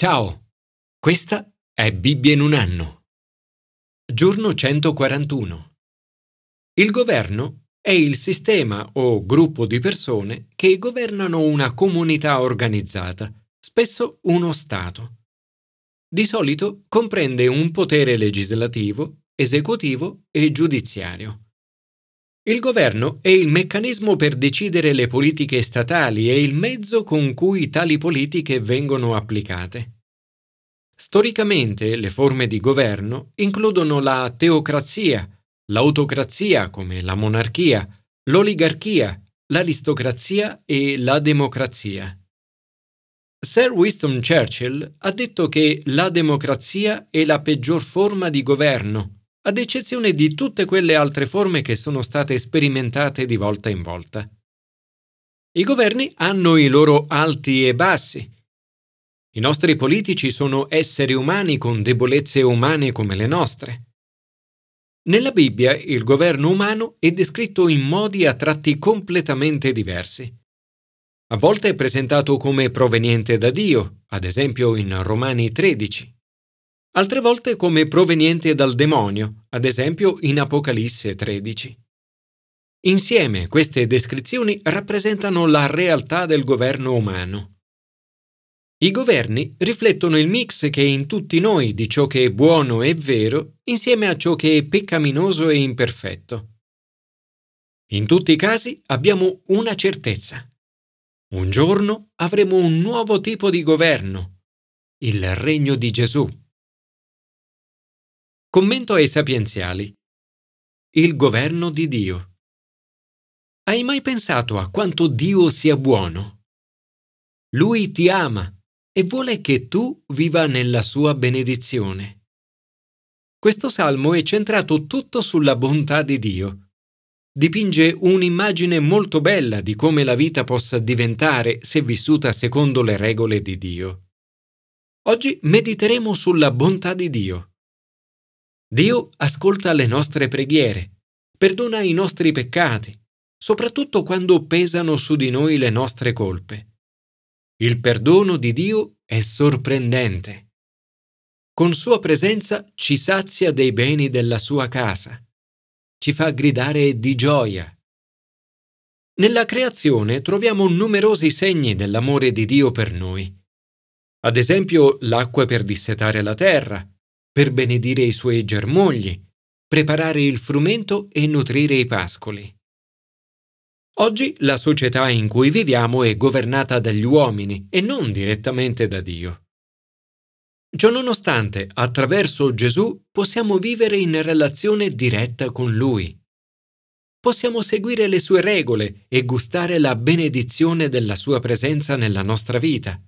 Ciao, questa è Bibbia in un anno. Giorno 141. Il governo è il sistema o gruppo di persone che governano una comunità organizzata, spesso uno Stato. Di solito comprende un potere legislativo, esecutivo e giudiziario. Il governo è il meccanismo per decidere le politiche statali e il mezzo con cui tali politiche vengono applicate. Storicamente le forme di governo includono la teocrazia, l'autocrazia come la monarchia, l'oligarchia, l'aristocrazia e la democrazia. Sir Winston Churchill ha detto che la democrazia è la peggior forma di governo ad eccezione di tutte quelle altre forme che sono state sperimentate di volta in volta. I governi hanno i loro alti e bassi. I nostri politici sono esseri umani con debolezze umane come le nostre. Nella Bibbia il governo umano è descritto in modi a tratti completamente diversi. A volte è presentato come proveniente da Dio, ad esempio in Romani 13 altre volte come proveniente dal demonio, ad esempio in Apocalisse 13. Insieme queste descrizioni rappresentano la realtà del governo umano. I governi riflettono il mix che è in tutti noi di ciò che è buono e vero insieme a ciò che è peccaminoso e imperfetto. In tutti i casi abbiamo una certezza. Un giorno avremo un nuovo tipo di governo, il regno di Gesù. Commento ai sapienziali. Il governo di Dio. Hai mai pensato a quanto Dio sia buono? Lui ti ama e vuole che tu viva nella sua benedizione. Questo salmo è centrato tutto sulla bontà di Dio. Dipinge un'immagine molto bella di come la vita possa diventare se vissuta secondo le regole di Dio. Oggi mediteremo sulla bontà di Dio. Dio ascolta le nostre preghiere, perdona i nostri peccati, soprattutto quando pesano su di noi le nostre colpe. Il perdono di Dio è sorprendente. Con sua presenza ci sazia dei beni della sua casa, ci fa gridare di gioia. Nella creazione troviamo numerosi segni dell'amore di Dio per noi. Ad esempio l'acqua per dissetare la terra, per benedire i suoi germogli, preparare il frumento e nutrire i pascoli. Oggi la società in cui viviamo è governata dagli uomini e non direttamente da Dio. Ciononostante, attraverso Gesù possiamo vivere in relazione diretta con Lui. Possiamo seguire le sue regole e gustare la benedizione della sua presenza nella nostra vita.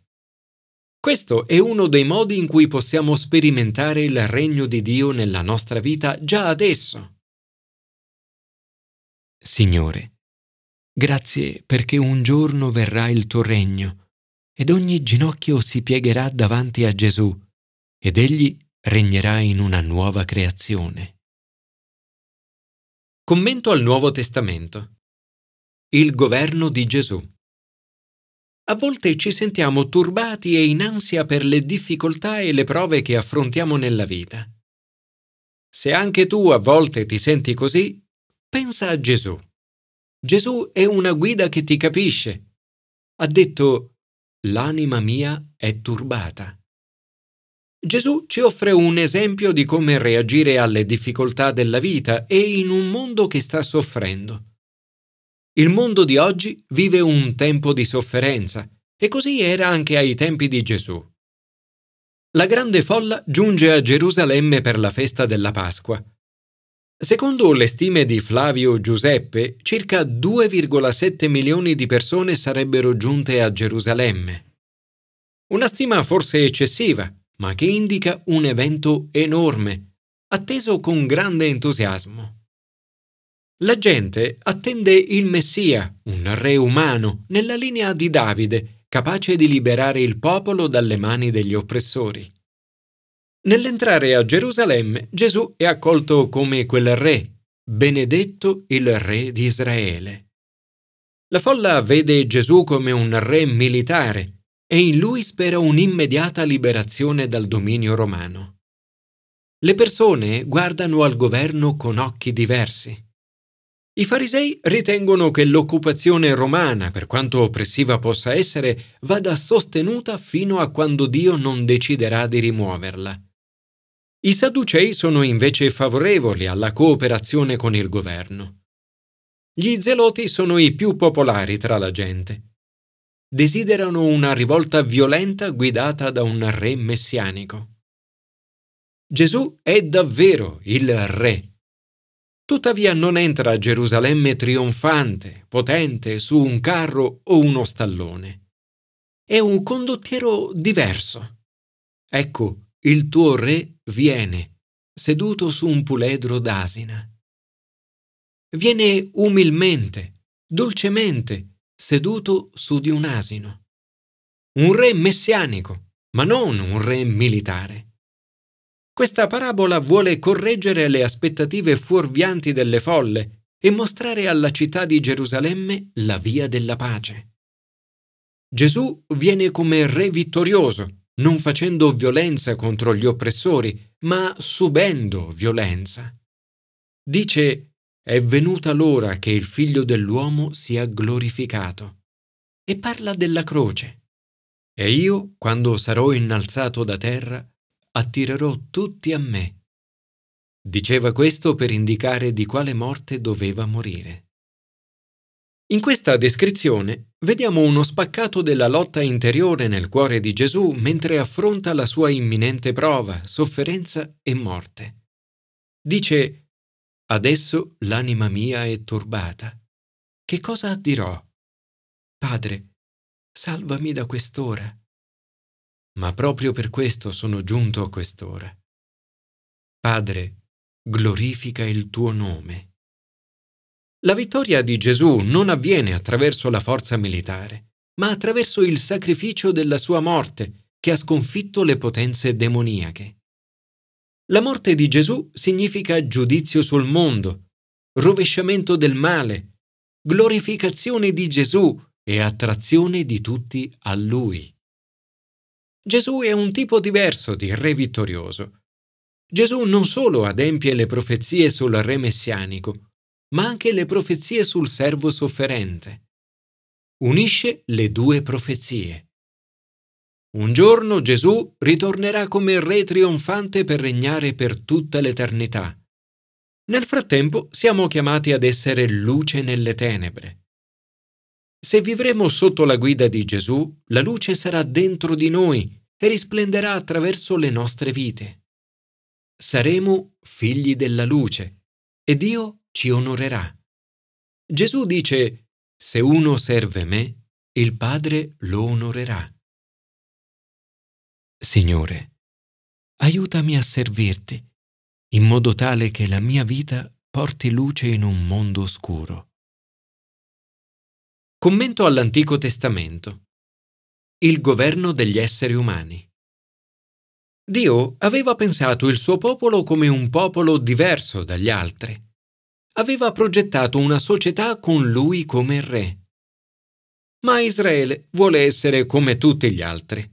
Questo è uno dei modi in cui possiamo sperimentare il regno di Dio nella nostra vita già adesso. Signore, grazie perché un giorno verrà il tuo regno ed ogni ginocchio si piegherà davanti a Gesù ed egli regnerà in una nuova creazione. Commento al Nuovo Testamento. Il governo di Gesù a volte ci sentiamo turbati e in ansia per le difficoltà e le prove che affrontiamo nella vita. Se anche tu a volte ti senti così, pensa a Gesù. Gesù è una guida che ti capisce. Ha detto, l'anima mia è turbata. Gesù ci offre un esempio di come reagire alle difficoltà della vita e in un mondo che sta soffrendo. Il mondo di oggi vive un tempo di sofferenza e così era anche ai tempi di Gesù. La grande folla giunge a Gerusalemme per la festa della Pasqua. Secondo le stime di Flavio Giuseppe, circa 2,7 milioni di persone sarebbero giunte a Gerusalemme. Una stima forse eccessiva, ma che indica un evento enorme, atteso con grande entusiasmo. La gente attende il Messia, un re umano, nella linea di Davide, capace di liberare il popolo dalle mani degli oppressori. Nell'entrare a Gerusalemme, Gesù è accolto come quel re, benedetto il re di Israele. La folla vede Gesù come un re militare, e in lui spera un'immediata liberazione dal dominio romano. Le persone guardano al governo con occhi diversi. I farisei ritengono che l'occupazione romana, per quanto oppressiva possa essere, vada sostenuta fino a quando Dio non deciderà di rimuoverla. I Sadducei sono invece favorevoli alla cooperazione con il governo. Gli zeloti sono i più popolari tra la gente. Desiderano una rivolta violenta guidata da un re messianico. Gesù è davvero il re Tuttavia non entra a Gerusalemme trionfante, potente, su un carro o uno stallone. È un condottiero diverso. Ecco, il tuo re viene, seduto su un puledro d'asina. Viene umilmente, dolcemente, seduto su di un asino. Un re messianico, ma non un re militare. Questa parabola vuole correggere le aspettative fuorvianti delle folle e mostrare alla città di Gerusalemme la via della pace. Gesù viene come re vittorioso, non facendo violenza contro gli oppressori, ma subendo violenza. Dice, è venuta l'ora che il figlio dell'uomo sia glorificato. E parla della croce. E io, quando sarò innalzato da terra, attirerò tutti a me. Diceva questo per indicare di quale morte doveva morire. In questa descrizione vediamo uno spaccato della lotta interiore nel cuore di Gesù mentre affronta la sua imminente prova, sofferenza e morte. Dice, Adesso l'anima mia è turbata. Che cosa dirò? Padre, salvami da quest'ora ma proprio per questo sono giunto a quest'ora. Padre, glorifica il tuo nome. La vittoria di Gesù non avviene attraverso la forza militare, ma attraverso il sacrificio della sua morte che ha sconfitto le potenze demoniache. La morte di Gesù significa giudizio sul mondo, rovesciamento del male, glorificazione di Gesù e attrazione di tutti a Lui. Gesù è un tipo diverso di re vittorioso. Gesù non solo adempie le profezie sul re messianico, ma anche le profezie sul servo sofferente. Unisce le due profezie. Un giorno Gesù ritornerà come re trionfante per regnare per tutta l'eternità. Nel frattempo siamo chiamati ad essere luce nelle tenebre. Se vivremo sotto la guida di Gesù, la luce sarà dentro di noi e risplenderà attraverso le nostre vite. Saremo figli della luce e Dio ci onorerà. Gesù dice, se uno serve me, il Padre lo onorerà. Signore, aiutami a servirti, in modo tale che la mia vita porti luce in un mondo oscuro. Commento all'Antico Testamento. Il governo degli esseri umani. Dio aveva pensato il suo popolo come un popolo diverso dagli altri. Aveva progettato una società con lui come re. Ma Israele vuole essere come tutti gli altri.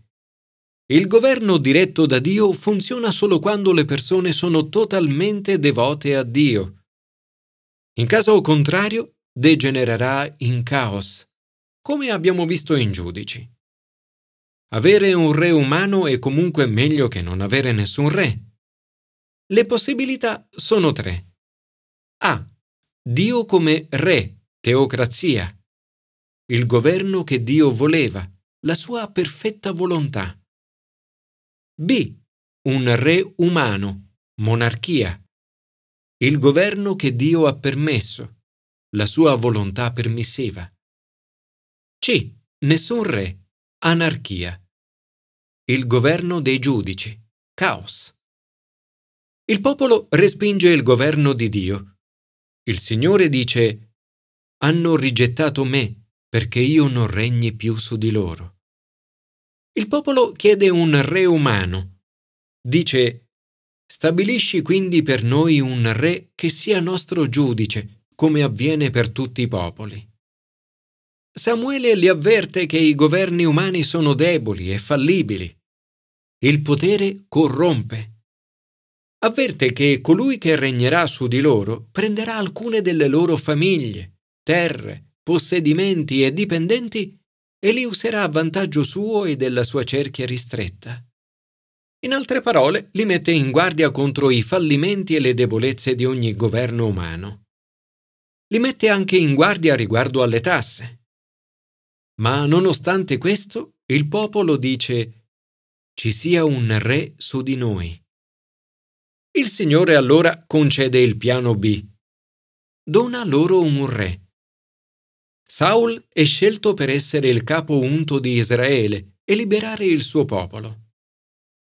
Il governo diretto da Dio funziona solo quando le persone sono totalmente devote a Dio. In caso contrario, degenererà in caos, come abbiamo visto in giudici. Avere un re umano è comunque meglio che non avere nessun re. Le possibilità sono tre. A. Dio come re, teocrazia. Il governo che Dio voleva, la sua perfetta volontà. B. Un re umano, monarchia. Il governo che Dio ha permesso, la sua volontà permissiva. C. Nessun re, Anarchia. Il governo dei giudici. Caos. Il popolo respinge il governo di Dio. Il Signore dice, hanno rigettato me perché io non regni più su di loro. Il popolo chiede un re umano. Dice, stabilisci quindi per noi un re che sia nostro giudice, come avviene per tutti i popoli. Samuele li avverte che i governi umani sono deboli e fallibili. Il potere corrompe. Avverte che colui che regnerà su di loro prenderà alcune delle loro famiglie, terre, possedimenti e dipendenti e li userà a vantaggio suo e della sua cerchia ristretta. In altre parole, li mette in guardia contro i fallimenti e le debolezze di ogni governo umano. Li mette anche in guardia riguardo alle tasse. Ma nonostante questo, il popolo dice ci sia un re su di noi. Il Signore allora concede il piano B. Dona loro un re. Saul è scelto per essere il capo unto di Israele e liberare il suo popolo.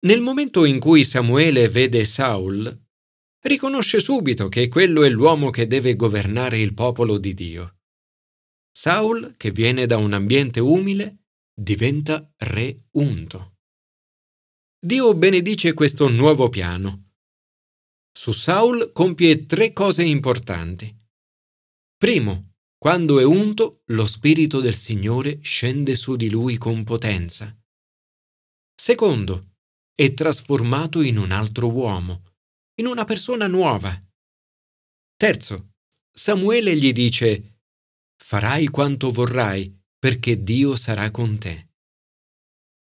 Nel momento in cui Samuele vede Saul, riconosce subito che quello è l'uomo che deve governare il popolo di Dio. Saul, che viene da un ambiente umile, diventa re unto. Dio benedice questo nuovo piano. Su Saul compie tre cose importanti. Primo, quando è unto, lo Spirito del Signore scende su di lui con potenza. Secondo, è trasformato in un altro uomo, in una persona nuova. Terzo, Samuele gli dice farai quanto vorrai, perché Dio sarà con te.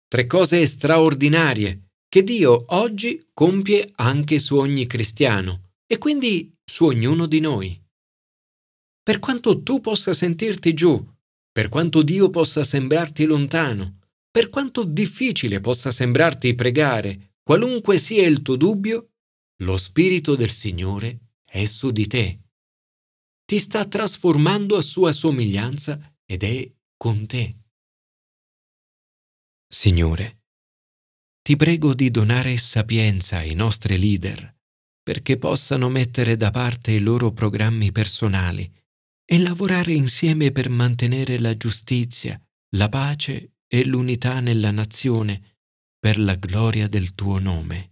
Tre cose straordinarie che Dio oggi compie anche su ogni cristiano e quindi su ognuno di noi. Per quanto tu possa sentirti giù, per quanto Dio possa sembrarti lontano, per quanto difficile possa sembrarti pregare, qualunque sia il tuo dubbio, lo Spirito del Signore è su di te ti sta trasformando a sua somiglianza ed è con te. Signore, ti prego di donare sapienza ai nostri leader perché possano mettere da parte i loro programmi personali e lavorare insieme per mantenere la giustizia, la pace e l'unità nella nazione per la gloria del tuo nome.